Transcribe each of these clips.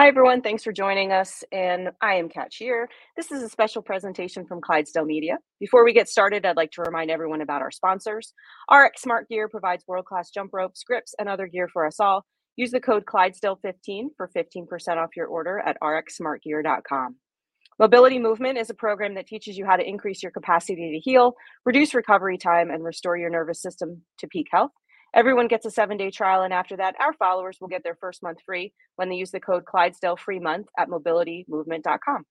Hi, everyone. Thanks for joining us. And I am Kat Shear. This is a special presentation from Clydesdale Media. Before we get started, I'd like to remind everyone about our sponsors. RX Smart Gear provides world class jump ropes, grips, and other gear for us all. Use the code Clydesdale15 for 15% off your order at rxsmartgear.com. Mobility Movement is a program that teaches you how to increase your capacity to heal, reduce recovery time, and restore your nervous system to peak health. Everyone gets a seven day trial, and after that, our followers will get their first month free when they use the code Clydesdale free month at mobilitymovement.com.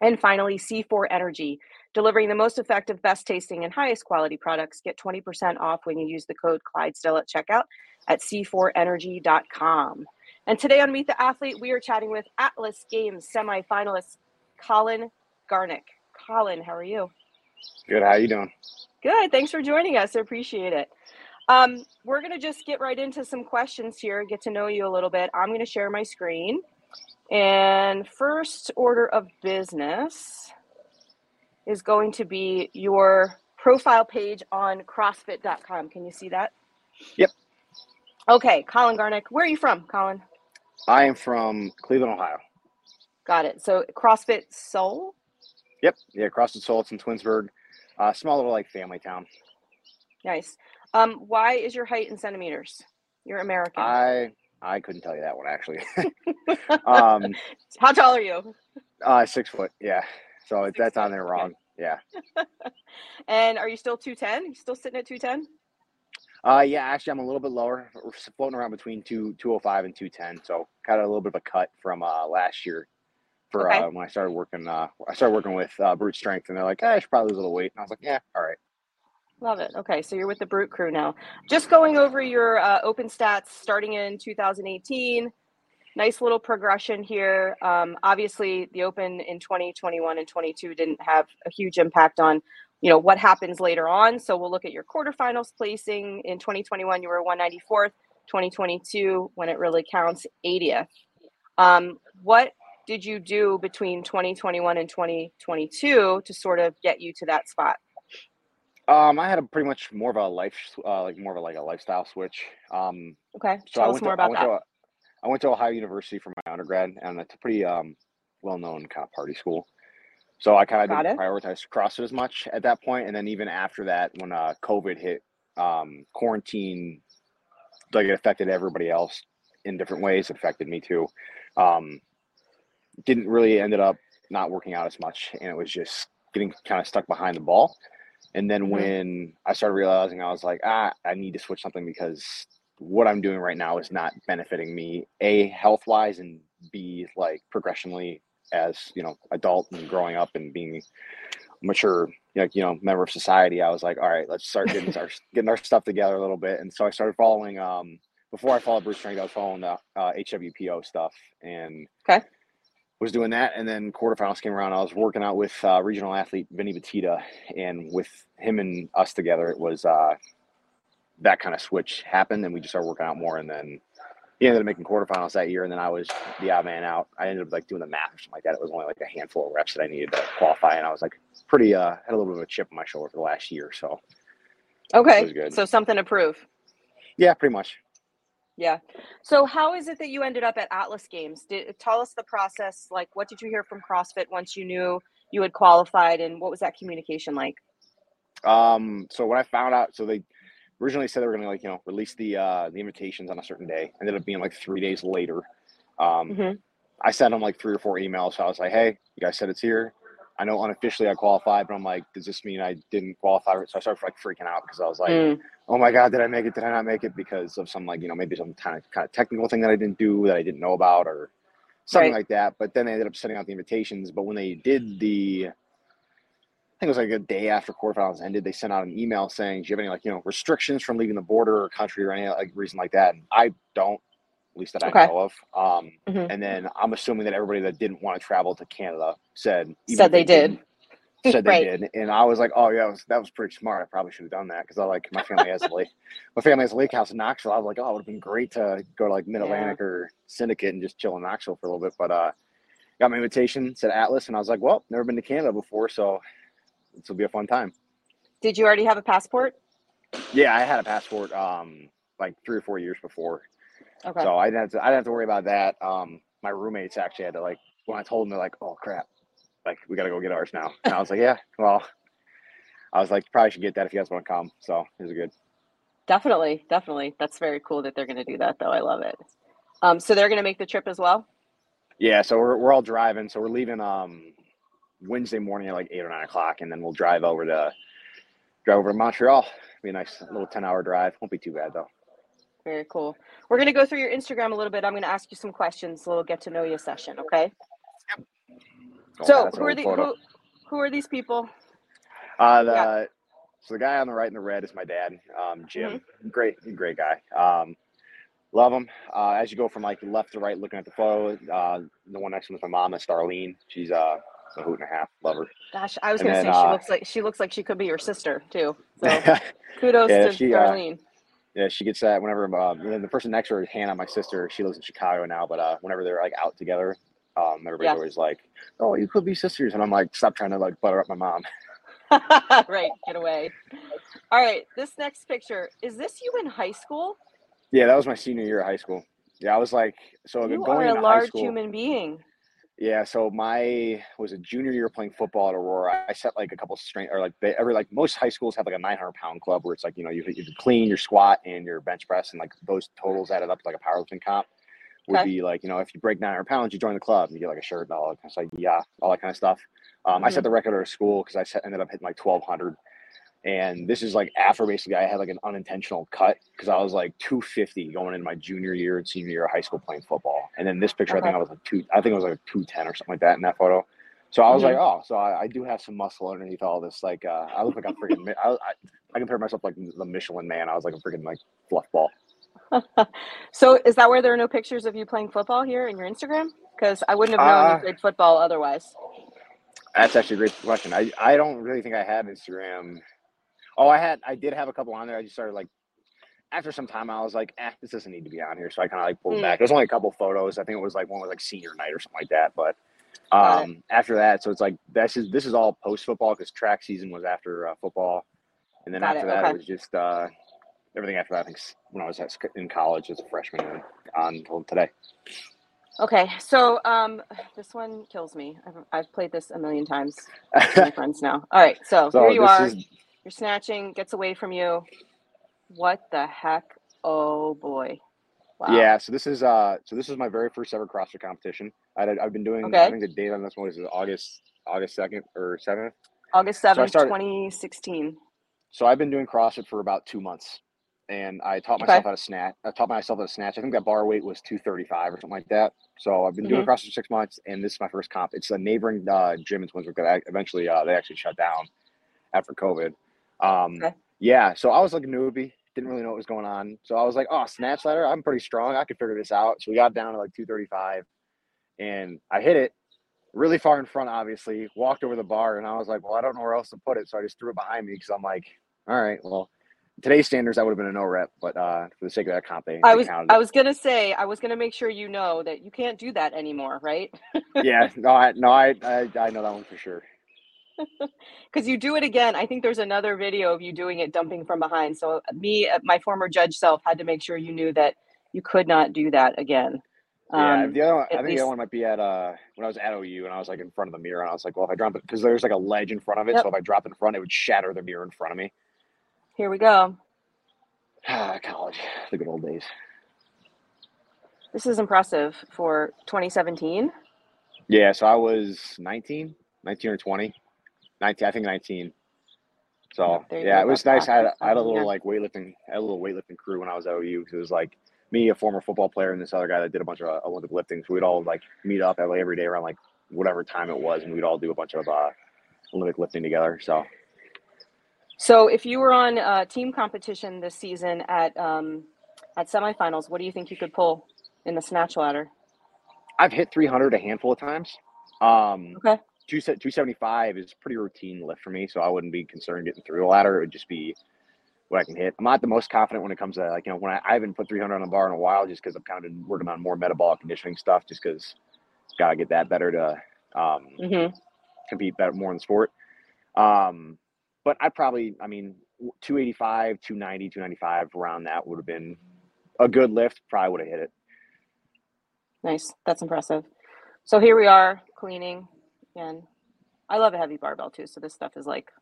And finally, C4 Energy, delivering the most effective, best tasting, and highest quality products. Get 20% off when you use the code Clydesdale at checkout at c4energy.com. And today on Meet the Athlete, we are chatting with Atlas Games semifinalist Collin Garnek. Collin, how are you? Good. How are you doing? Good. Thanks for joining us. I appreciate it. Um, we're going to just get right into some questions here, get to know you a little bit. I'm going to share my screen. And first order of business is going to be your profile page on CrossFit.com. Can you see that? Yep. Okay, Collin Garnek. Where are you from, Collin? I am from Cleveland, Ohio. Got it. So CrossFit Soul? Yep. Yeah, CrossFit Soul. It's in Twinsburg. Uh, small little like family town. Nice. Um, why is your height in centimeters? You're American. I I couldn't tell you that one actually. um, How tall are you? Uh, six foot. Yeah. So Six that's foot, on there wrong. Yeah. and are you still 210? You still sitting at 210? Uh, yeah. Actually, I'm a little bit lower. We're floating around between two two oh five and two ten. So kind of a little bit of a cut from uh last year. For Okay. uh, when I started working, uh, I started working with uh, brute strength, and they're like, "Hey, I should probably lose a little weight." And I was like, "Yeah, all right." Love it. Okay, so you're with the Brute crew now. Just going over your uh, open stats starting in 2018. Nice little progression here. Um, obviously, the Open in 2021 and 22 didn't have a huge impact on, you know, what happens later on. So we'll look at your quarterfinals placing. In 2021, you were 194th. 2022, when it really counts, 80th. Um, what did you do between 2021 and 2022 to sort of get you to that spot? Um, I had a pretty much more of a life, uh, like more of a like a lifestyle switch. Um, Okay, so I tell us went more to I about went that. to I went to Ohio University for my undergrad, and it's a pretty um well-known kind of party school. So I kind of didn't it. prioritize CrossFit as much at that point, and then even after that, when uh, COVID hit, um, quarantine, like it affected everybody else in different ways. It affected me too. Um, didn't really ended up not working out as much, and it was just getting kind of stuck behind the ball. And then when I started realizing, I was like, ah, I need to switch something because what I'm doing right now is not benefiting me, a health wise, and b like progressionally as you know, adult and growing up and being mature, like you know, member of society. I was like, all right, let's start getting our getting our stuff together a little bit. And so I started following. Um, before I followed Brute Strength, I was following the uh, HWPO stuff and Okay. Was doing that. And then quarterfinals came around. I was working out with uh, regional athlete Vinny Batista, and with him and us together, it was uh, that kind of switch happened, and we just started working out more. And then he ended up making quarterfinals that year, and then I was the odd man out. I ended up like doing the math or something like that. It was only like a handful of reps that I needed to qualify, and I was like pretty uh had a little bit of a chip on my shoulder for the last year. So Okay, so something to prove. yeah, pretty much. Yeah. So how is it that you ended up at Atlas Games? Did, tell us the process. Like, what did you hear from CrossFit once you knew you had qualified, and what was that communication like? Um, so when I found out, so they originally said they were gonna like you know release the uh the invitations on a certain day. Ended up being like three days later. Um, hmm I sent them like three or four emails. So I was like, hey, you guys said it's here. I know unofficially I qualified, but I'm like, does this mean I didn't qualify? So I started like freaking out because I was like, Mm, oh my god, did I make it? Did I not make it because of some like you know maybe some kind of kind of technical thing that I didn't do that I didn't know about or something Right. like that. But then they ended up sending out the invitations. But when they did the, I think it was like a day after quarterfinals ended, they sent out an email saying, "Do you have any like you know restrictions from leaving the border or country or any like reason like that?" And I don't, at least that I Okay. know of. Um, mhm. and then I'm assuming that everybody that didn't want to travel to Canada said Said if they did. said they Right. did, and I was like, "Oh yeah, that was, that was pretty smart. I probably should have done that because I like my family has a lake, my family has a lake house in Knoxville. I was like, oh, it would have been great to go to like Mid Atlantic or Syndicate and just chill in Knoxville for a little bit. But uh, got my invitation, said Atlas, and I was like, well, never been to Canada before, so this will be a fun time. Did you already have a passport? Yeah, I had a passport um like three or four years before, Okay. so I didn't have to I didn't have to worry about that. Um, my roommates actually had to like when I told them they're like, oh crap, like we gotta go get ours now. And I was like, yeah, well, I was like, probably should get that if you guys want to come. So it was good. Definitely, definitely. That's very cool that they're going to do that, though. I love it. Um, so they're going to make the trip as well. Yeah, so we're we're all driving. So we're leaving um Wednesday morning at like eight or nine o'clock, and then we'll drive over to drive over to Montreal. Be a nice little ten hour drive. Won't be too bad though. Very cool. We're going to go through your Instagram a little bit. I'm going to ask you some questions, a little get to know you session. Okay. Oh, so that's who are the who, who are these people? Uh, the Yeah. so the guy on the right in the red is my dad, um, Jim. Mm-hmm. Great, great guy. Um, love him. Uh, as you go from like left to right, looking at the photo, uh, the one next to him is my mom, that's Darlene. She's uh, a hoot and a half. Love her. Gosh, I was And going to say then, she uh, looks like she looks like she could be your sister too. So kudos Yeah, to she, uh, Darlene. she gets that whenever. Uh, and then the person next to her is Hannah, my sister. She lives in Chicago now, but uh, whenever they're like out together, um, everybody's Yeah. always like, "Oh, you could be sisters," and I'm like, "Stop trying to like butter up my mom." right, get away. All right, this next picture is this you in high school? Yeah, that was my senior year of high school. Yeah, I was like, so You going are a large school. human being. Yeah, so my was a junior year playing football at Aurora. I set like a couple strength or like they, every like most high schools have like a 900 pound club where it's like you know you you clean your squat and your bench press and like those totals added up to like a powerlifting comp would Okay. be like you know if you break 900 pounds you join the club and you get like a shirt and all that kind of stuff. Yeah, all that kind of stuff. Um, I set the record at a school because I set, ended up hitting like 1200. And this is like after basically I had like an unintentional cut because I was like 250 going into my junior year and senior year of high school playing football. And then this picture, I think I was like two, I think it was like 210 or something like that in that photo. So I was like, oh, so I, I do have some muscle underneath all this. Like, uh, I look like I'm freaking, I, I, I compare myself like the Michelin man. I was like a freaking like fluff ball. So is that where there are no pictures of you playing football here in your Instagram? Because I wouldn't have known Uh, you played football otherwise. That's actually a great question. I, I don't really think I had Instagram. Oh, I had, I did have a couple on there. I just started like, after some time, I was like, eh, this doesn't need to be on here. So I kind of like pulled Mm. back. There's only a couple photos. I think it was like one was like senior night or something like that. But it. um, after that, so it's like this is this is all post football because track season was after uh, football, and then Got it, after that okay. it was just uh, everything after that. I think when I was in college as a freshman and on until today. Okay, so um, this one kills me. I've, I've played this a million times. with my friends now. All right, so, so here you are. is You're snatching, gets away from you. What the heck? Oh boy! Wow. Yeah, so this is uh so this is my very first ever CrossFit competition. I I've been doing Okay. I think the date on this one is August August second or seventh. August seventh, started- twenty sixteen. So I've been doing CrossFit for about two months, and I taught Okay. myself how to snatch. I taught myself how to snatch. I think that bar weight was two thirty five or something like that. So I've been doing Mm-hmm. CrossFit for six months, and this is my first comp. It's a neighboring uh, gym in Twinsburg that I, eventually uh, they actually shut down after COVID. Um, Okay. Yeah, so I was like a newbie, didn't really know what was going on. So I was like, oh, snatch ladder, I'm pretty strong. I could figure this out. So we got down to like 235 and I hit it really far in front, obviously, walked over the bar and I was like, well, I don't know where else to put it. So I just threw it behind me because I'm like, all right, well, today's standards, that would have been a no rep, but uh, for the sake of that comp, they, I was I was gonna say I was gonna make sure you know that you can't do that anymore, right? yeah, no, I, no, I, I, I know that one for sure. Because you do it again. I think there's another video of you doing it dumping from behind. So me, uh, my former judge self, had to make sure you knew that you could not do that again. Yeah, Um, the other one, I think the other one might be at uh when I was at OU and I was like in front of the mirror and I was like, well, if I drop it because there's like a ledge in front of it, Yep. so if I drop in front, it would shatter the mirror in front of me. here we go. Ah, college, the good old days. This is impressive for 2017. Yeah, so I was 19, 19 or 20, 19, I think 19. So yeah, it was nice. I had, I had a yeah. little like weightlifting, a little weightlifting crew when I was at OU because it was like me, a former football player, and this other guy that did a bunch of uh, Olympic lifting. So we'd all like meet up every every day around like whatever time it was, and we'd all do a bunch of uh, Olympic lifting together. So So if you were on uh, team competition this season at um, at semifinals, what do you think you could pull in the snatch ladder? I've hit 300 a handful of times. Um, Okay. Two 275 is pretty routine lift for me, so I wouldn't be concerned getting through the ladder. It would just be what I can hit. I'm not the most confident when it comes to like you know when I, I haven't put 300 on the bar in a while, just because I've kind of been working on more metabolic conditioning stuff, just because gotta get that better to um, Mm-hmm. compete better more in the sport. Um, but I probably, I mean, 285, 290, 295 around that would have been a good lift. Probably would have hit it. Nice. That's impressive. So here we are cleaning and I love a heavy barbell too. So this stuff is like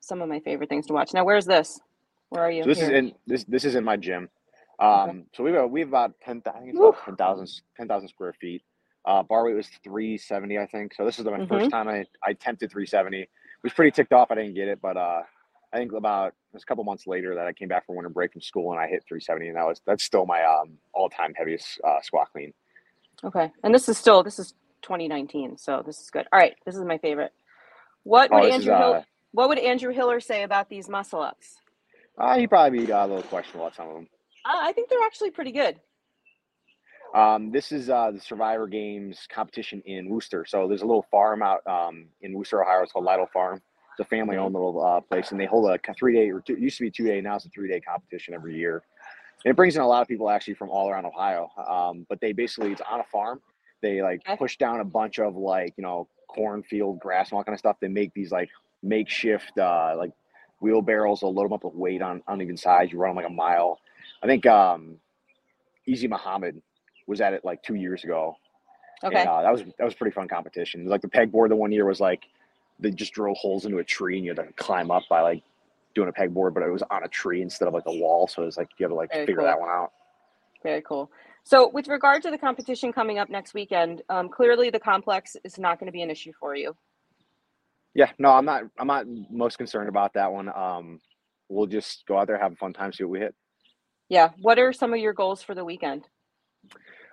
some of my favorite things to watch. Now, where's this? Where are you? So this is in this this is in my gym. Um, so we have we have about ten. I think it's about 10,000 10,000 square feet. Uh, bar weight was three seventy, I think. So this is my Mhm. first time I I attempted three seventy. Was pretty ticked off I didn't get it, but uh, I think about it was a couple months later that I came back from winter break from school and I hit three seventy, and that was that's still my um all time heaviest uh, squat clean. Okay. And this is still this is 2019, so this is good. All right, this is my favorite. What Oh, would is Andrew Hill uh, what would Andrew Hiller say about these muscle ups? uh he probably be uh, a little questionable at some of them. Uh, I think they're actually pretty good. Um, this is uh, the Survivor Games competition in Wooster. So there's a little farm out um, in Wooster, Ohio. It's called Lytle Farm. It's a family-owned little uh, place, and they hold a three-day or two, it used to be two-day. Now it's a three-day competition every year. And it brings in a lot of people actually from all around Ohio. Um, but they basically it's on a farm. They like Okay. push down a bunch of like you know cornfield grass and all kind of stuff. They make these like makeshift uh, like wheelbarrows. They'll load them up with weight on uneven sides. You run them like a mile. I think um, Easy Muhammad was at it like two years ago. Okay. And, uh, that was that was a pretty fun competition. Like the pegboard, the one year was like they just drill holes into a tree and you had to climb up by like doing a pegboard, but it was on a tree instead of like a wall. So it was like you had to like Very figure cool. that one out. Very cool. So, with regard to the competition coming up next weekend, um, clearly the complex is not going to be an issue for you. Yeah, no, I'm not. I'm not most concerned about that one. Um, we'll just go out there, have a fun time, see what we hit. Yeah. What are some of your goals for the weekend?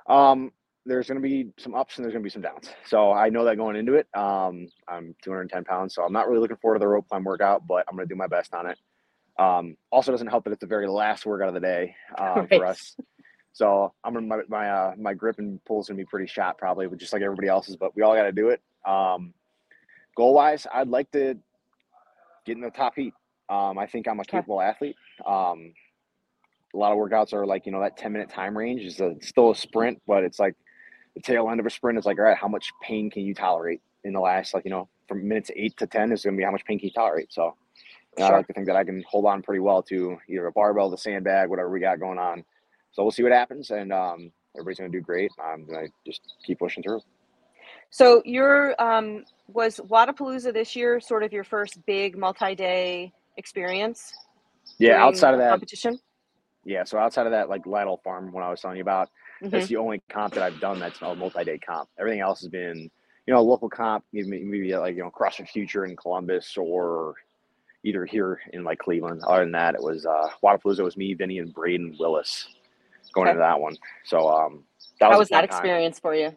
Um, there's going to be some ups and there's going to be some downs. So I know that going into it. Um, I'm 210 pounds, so I'm not really looking forward to the rope climb workout, but I'm going to do my best on it. Um, also doesn't help that it's the very last workout of the day um, Right. for us. So I'm gonna my my uh, my grip and pull's gonna be pretty shot probably, but just like everybody else's. But we all got to do it. Um, goal wise, I'd like to get in the top heat. Um, I think I'm a capable athlete. Um, a lot of workouts are like you know that 10 minute time range is a, still a sprint, but it's like the tail end of a sprint is like all right, how much pain can you tolerate in the last like you know from minutes eight to ten is gonna be how much pain can you tolerate. So know, I like to think that I can hold on pretty well to either a barbell, the sandbag, whatever we got going on. So we'll see what happens, and um, everybody's gonna do great. I'm gonna just keep pushing through. So, your um, was Wadapalooza this year sort of your first big multi-day experience? Yeah, outside of that, competition. yeah. So outside of that, like Lytle Farm, when I was telling you about, Mhm. that's the only comp that I've done that's a multi-day comp. Everything else has been, you know, a local comp, maybe maybe like you know CrossFit Future in Columbus or either here in like Cleveland. Other than that, it was uh, Wadapalooza was me, Vinny, and Braden Willis going Okay. into that one. So um, that How was, was that fun time. experience for you?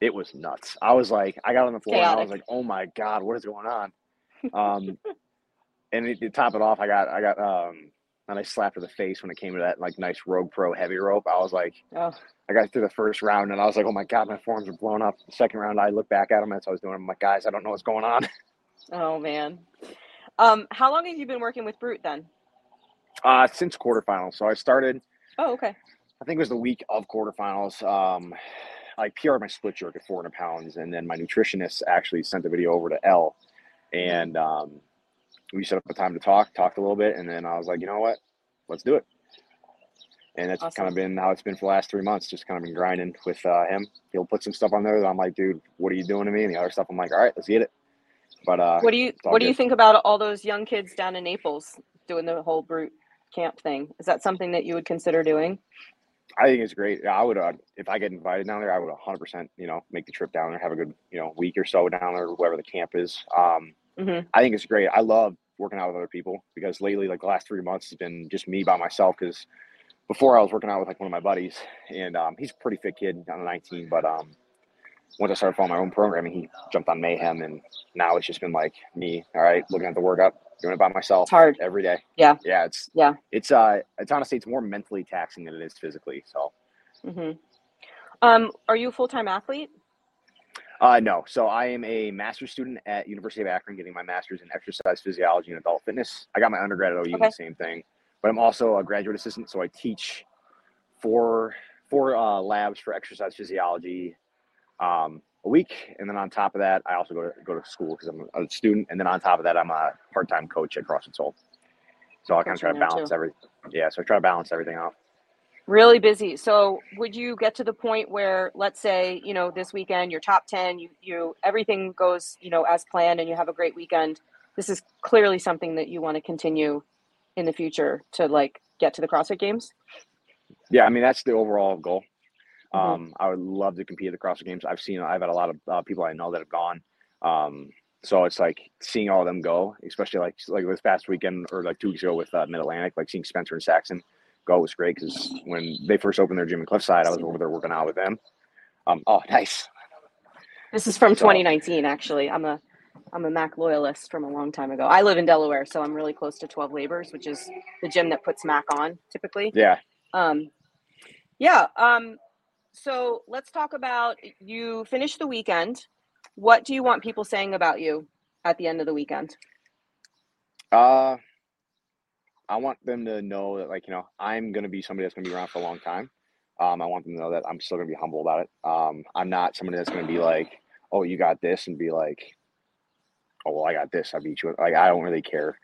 It was nuts. I was like, I got on the floor and I was like, oh my god, what is going on? Um, and it, to top it off, I got I got um, a nice slap to the face when it came to that like nice Rogue Pro heavy rope. I was like. Oh, I got through the first round and I was like, oh my God, my forearms are blown up. The second round, I look back at them. That's I was doing. I'm like, guys, I don't know what's going on. oh man. Um, how long have you been working with Brute then? Uh, since quarterfinals. So I started, Oh, okay. I think it was the week of quarterfinals. Um, I PR'd my split jerk at 400 pounds. And then my nutritionist actually sent the video over to L. And um, we set up a time to talk, talked a little bit. And then I was like, you know what? Let's do it. And that's Awesome. kind of been how it's been for the last three months. Just kind of been grinding with uh, him. He'll put some stuff on there that I'm like, dude, what are you doing to me? And the other stuff, I'm like, all right, let's get it. But uh, What do you What do you think about all those young kids down in Naples doing the whole Brute camp thing? Is that something that you would consider doing? I think it's great. I would, uh, if I get invited down there, I would 100%, you know, make the trip down there, have a good, you know, week or so down there, wherever the camp is. Um, hmm I think it's great. I love working out with other people because lately, like the last three months, has been just me by myself. Because before I was working out with like one of my buddies, and um, he's a pretty fit kid, down to 19. But um, once I started following my own programming, he jumped on Mayhem, and now it's just been like me. All right, looking at the workout, doing it by myself It's hard. every day. Yeah. yeah. It's Yeah. It's uh, it's honestly, it's more mentally taxing than it is physically. So. hmm Um, are you a full time athlete? Uh, no. So I am a master's student at University of Akron, getting my master's in exercise physiology and adult fitness. I got my undergrad at OU, Okay. the same thing. But I'm also a graduate assistant, so I teach four four uh, labs for exercise physiology um, a week, and then on top of that, I also go to go to school because I'm a student, and then on top of that, I'm a part time coach at CrossFit Soul. So I kind of try to balance too. every yeah. So I try to balance everything out. Really busy. So would you get to the point where, let's say, you know, this weekend you're top ten, you you everything goes, you know, as planned, and you have a great weekend. This is clearly something that you want to continue in the future to like get to the CrossFit Games. Yeah, I mean that's the overall goal. Mhm. Um, I would love to compete at the CrossFit Games. I've seen, I've had a lot of uh, people I know that have gone. Um, so it's like seeing all of them go, especially like like this past weekend or like two weeks ago with uh, Mid Atlantic, like seeing Spencer and Saxon go was great because when they first opened their gym in Cliffside, I was over there working out with them. Um, oh, nice. This is from So- 2019, actually. I'm a I'm a Mac loyalist from a long time ago. I live in Delaware, so I'm really close to 12 Labors, which is the gym that puts Mac on typically. Yeah. Um, yeah. Um, so let's talk about you finish the weekend. What do you want people saying about you at the end of the weekend? Uh, I want them to know that, like, you know, I'm going to be somebody that's going to be around for a long time. Um, I want them to know that I'm still going to be humble about it. Um, I'm not somebody that's going to be like, oh, you got this, and be like, oh, well, I got this. I beat you. Like, I don't really care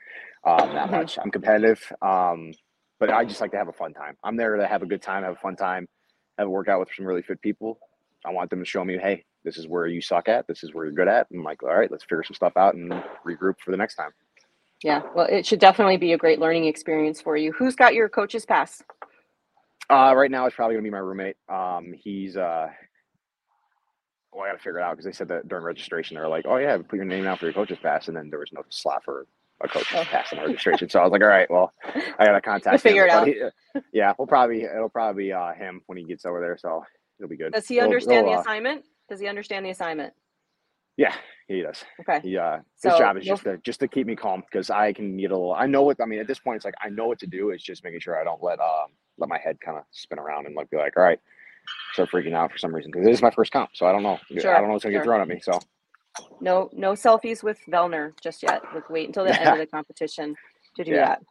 um, that Mhm. much. I'm competitive, um, but I just like to have a fun time. I'm there to have a good time, have a fun time, have a workout with some really fit people. I want them to show me, hey, this is where you suck at. This is where you're good at. And I'm like, all right, let's figure some stuff out and regroup for the next time. Yeah, well, it should definitely be a great learning experience for you. Who's got your coach's pass? Uh, right now it's probably gonna be my roommate. Um, he's uh, well, I gotta figure it out because they said that during registration they're like, oh yeah, put your name out for your coach's pass, and then there was no slot for a coach's Oh. pass in the registration. So I was like, all right, well, I gotta contact. figure him. it But he- yeah, we'll probably it'll probably be uh, him when he gets over there, so it'll be good. Does he He'll- understand he'll, the uh, assignment? Does he understand the assignment? Yeah, he does. Okay. Yeah, uh, his So job is just to just to keep me calm because I can get a little. I know what I mean. At this point, it's like I know what to do. It's just making sure I don't let um let my head kind of spin around and like be like, all right, start freaking out for some reason because this is my first comp, so I don't know. Sure, I don't know what's gonna sure. get thrown at me. So No, no selfies with Vellner just yet. Let's wait until the end of the competition to do Yeah. that.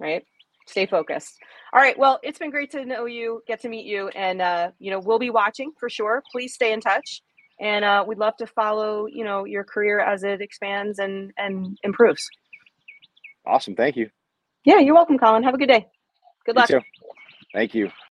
Right? Stay focused. All right. Well, it's been great to know you, get to meet you, and uh, you know we'll be watching for sure. Please stay in touch, and uh, we'd love to follow you know your career as it expands and and improves. awesome. Thank you. Yeah, you're welcome, Collin. Have a good day. Good luck. Thank you.